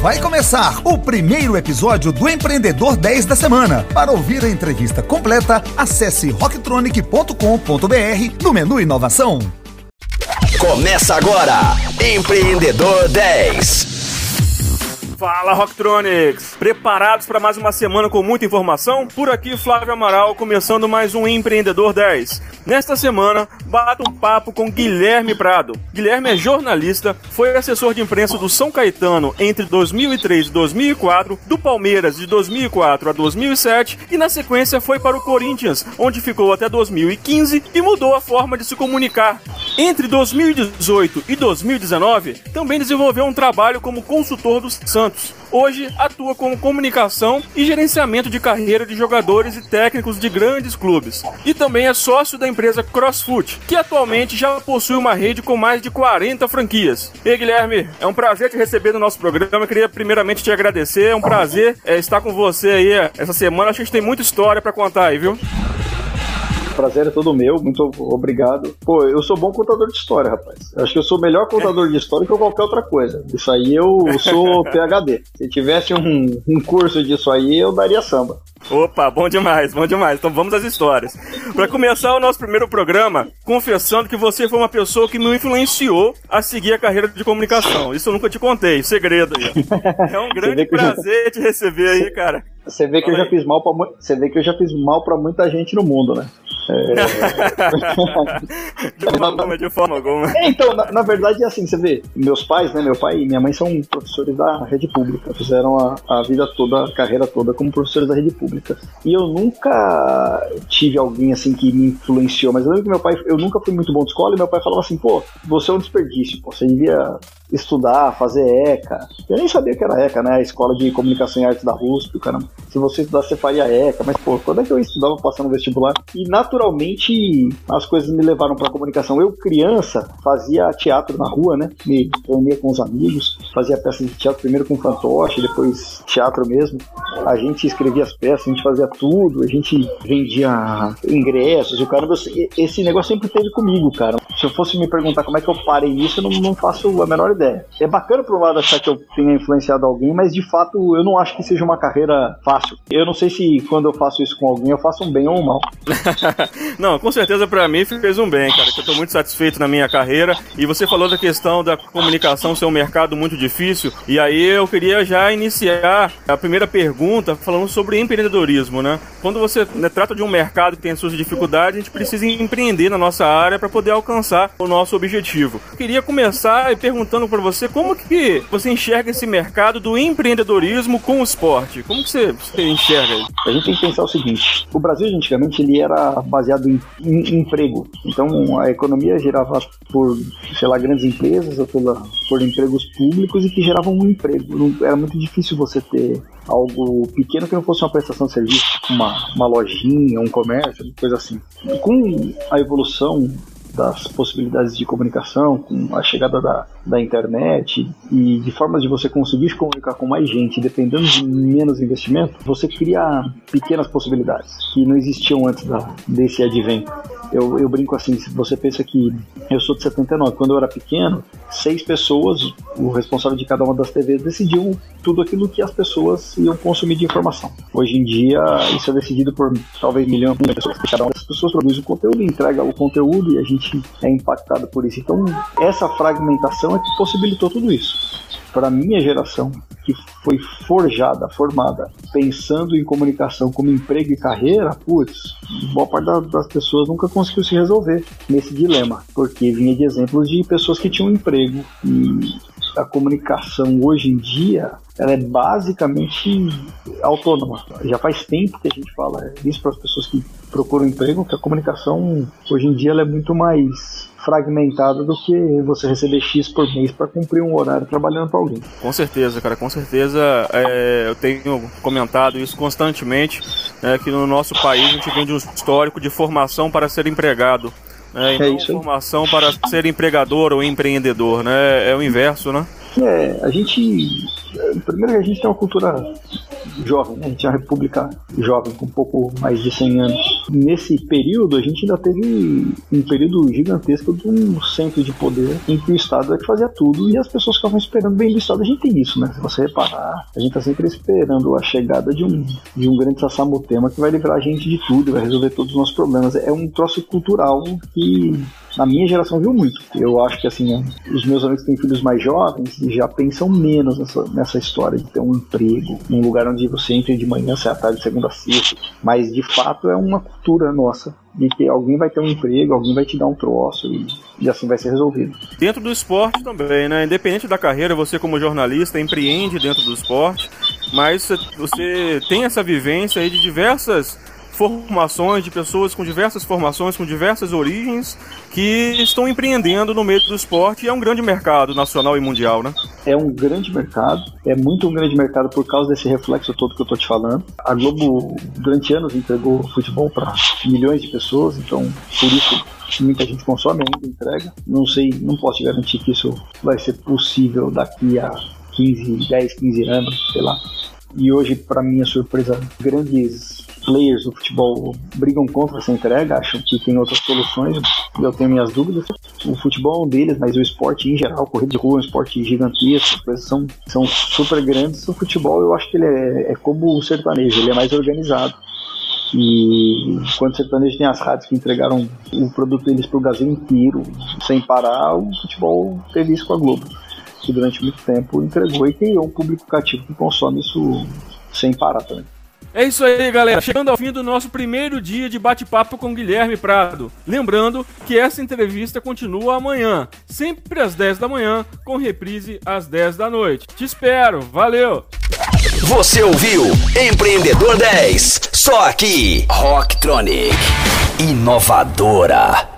Vai começar o primeiro episódio do Empreendedor 10 da semana. Para ouvir a entrevista completa, acesse rocktronic.com.br no menu Inovação. Começa agora, Empreendedor 10. Fala Rocktronics! Preparados para mais uma semana com muita informação? Por aqui Flávio Amaral começando mais um Empreendedor 10. Nesta semana, bato um papo com Guilherme Prado. Guilherme é jornalista, foi assessor de imprensa do São Caetano entre 2003 e 2004, do Palmeiras de 2004 a 2007 e na sequência foi para o Corinthians, onde ficou até 2015 e mudou a forma de se comunicar. Entre 2018 e 2019, também desenvolveu um trabalho como consultor do Santos Santos. Hoje atua como comunicação e gerenciamento de carreira de jogadores e técnicos de grandes clubes. E também é sócio da empresa CrossFoot, que atualmente já possui uma rede com mais de 40 franquias. E Guilherme, é um prazer te receber no nosso programa. Eu queria primeiramente te agradecer. É um prazer é, estar com você aí essa semana. Acho que a gente tem muita história para contar aí, viu? Prazer é todo meu, muito obrigado. Pô, eu sou bom contador de história, rapaz. Acho que eu sou o melhor contador de história que qualquer outra coisa. Isso aí eu sou PHD. Se tivesse um, um curso disso aí, eu daria samba. Opa, bom demais, bom demais. Então vamos às histórias. Para começar o nosso primeiro programa, confessando que você foi uma pessoa que me influenciou a seguir a carreira de comunicação. Isso eu nunca te contei, segredo aí. É um grande prazer te receber aí, cara. Você vê que eu já fiz mal para você vê que eu já fiz mal para muita gente no mundo, né? É... de forma alguma, de forma alguma. É, então, na, na, verdade é assim, você vê, meus pais, né, meu pai e minha mãe são professores da rede pública, fizeram a, a vida toda, a carreira toda como professores da rede pública. E eu nunca tive alguém assim que me influenciou, mas eu lembro que meu pai, eu nunca fui muito bom de escola e meu pai falava assim, pô, você é um desperdício, pô, você devia estudar, fazer ECA. Eu nem sabia que era ECA, né? A Escola de Comunicação e Artes da USP, caramba. Se você estudar, você faria ECA. Mas, pô, quando é que eu estudava passando vestibular? E, naturalmente, as coisas me levaram pra comunicação. Eu, criança, fazia teatro na rua, né? Me reunia com os amigos, fazia peças de teatro primeiro com fantoche, depois teatro mesmo. A gente escrevia as peças, a gente fazia tudo, a gente vendia ingressos, o caramba. Esse negócio sempre teve comigo, cara. Se eu fosse me perguntar como é que eu parei isso, eu não, não faço a menor ideia. É bacana por um lado achar que eu tenha influenciado alguém, mas de fato eu não acho que seja uma carreira fácil. Eu não sei se quando eu faço isso com alguém eu faço um bem ou um mal. não, com certeza para mim fez um bem, cara, que eu tô muito satisfeito na minha carreira. E você falou da questão da comunicação ser um mercado muito difícil, e aí eu queria já iniciar a primeira pergunta falando sobre empreendedorismo, né? Quando você né, trata de um mercado que tem suas dificuldades, a gente precisa empreender na nossa área para poder alcançar o nosso objetivo. Queria começar perguntando para você como que você enxerga esse mercado do empreendedorismo com o esporte. Como que você, você enxerga? A gente tem que pensar o seguinte: o Brasil antigamente ele era baseado em, em emprego. Então a economia girava por, sei lá, grandes empresas ou pela, por empregos públicos e que geravam um emprego. Não, era muito difícil você ter algo pequeno que não fosse uma prestação de serviço, uma, uma lojinha, um comércio, coisa assim. Com a evolução das possibilidades de comunicação, com a chegada da, da internet e de formas de você conseguir se comunicar com mais gente, dependendo de menos investimento, você cria pequenas possibilidades que não existiam antes da, desse advento. Eu, eu brinco assim, se você pensa que eu sou de 79, quando eu era pequeno, seis pessoas, o responsável de cada uma das TVs, decidiam tudo aquilo que as pessoas iam consumir de informação. Hoje em dia, isso é decidido por talvez milhões de pessoas. Cada uma das pessoas produz o conteúdo, entrega o conteúdo e a gente é impactado por isso. Então, essa fragmentação é que possibilitou tudo isso. Para a minha geração, que foi forjada, formada, pensando em comunicação como emprego e carreira, putz, boa parte das pessoas nunca conseguiu se resolver nesse dilema, porque vinha de exemplos de pessoas que tinham emprego e a comunicação hoje em dia ela é basicamente autônoma. Já faz tempo que a gente fala isso para as pessoas que procuram emprego, que a comunicação hoje em dia ela é muito mais fragmentada do que você receber X por mês para cumprir um horário trabalhando para alguém. Com certeza, cara, com certeza é, eu tenho comentado isso constantemente, né, que no nosso país a gente vem de um histórico de formação para ser empregado. Né, é não formação para ser empregador ou empreendedor, né? É o inverso, né? É, a gente. Primeiro que a gente tem uma cultura jovem, né? a gente é uma república jovem, com um pouco mais de 100 anos. Nesse período, a gente ainda teve um período gigantesco de um centro de poder em que o Estado é que fazia tudo e as pessoas ficavam esperando bem do Estado. A gente tem isso, né? Se você reparar, a gente tá sempre esperando a chegada de um, de um grande Sassamutema que vai livrar a gente de tudo, vai resolver todos os nossos problemas. É um troço cultural que na minha geração viu muito. Eu acho que assim, os meus amigos que têm filhos mais jovens já pensam menos nessa, nessa história de ter um emprego, num lugar onde você entra de manhã, sai à tarde, segunda a sexta. Mas de fato é uma cultura nossa de que alguém vai ter um emprego, alguém vai te dar um troço e, e, assim vai ser resolvido. Dentro do esporte também, né? Independente da carreira, você como jornalista empreende dentro do esporte, mas você tem essa vivência aí de diversas formações, de pessoas com diversas formações, com diversas origens, que estão empreendendo no meio do esporte e é um grande mercado nacional e mundial, né? É um grande mercado, é muito um grande mercado por causa desse reflexo todo que eu tô te falando. A Globo, durante anos, entregou futebol para milhões de pessoas, então por isso muita gente consome ainda, entrega. Não sei, não posso garantir que isso vai ser possível daqui a 15, 10, 15 anos, sei lá. E hoje, para minha surpresa, grandes players do futebol brigam contra essa entrega, acham que tem outras soluções. Eu tenho minhas dúvidas. O futebol é um deles, mas o esporte em geral, corrida de rua, é um esporte gigantesco, as coisas são, são super grandes. O futebol, eu acho que ele é, é como o sertanejo, ele é mais organizado. E quando o sertanejo tem as rádios que entregaram o produto deles para o Brasil inteiro, sem parar, o futebol teve isso com a Globo, que durante muito tempo entregou e criou um público cativo que consome isso sem parar também. É isso aí, galera. Chegando ao fim do nosso primeiro dia de bate-papo com Guilherme Prado. Lembrando que essa entrevista continua amanhã, sempre às 10 da manhã, com reprise às 10 da noite. Te espero, valeu! Você ouviu Empreendedor 10, só aqui, Rocktronic, inovadora.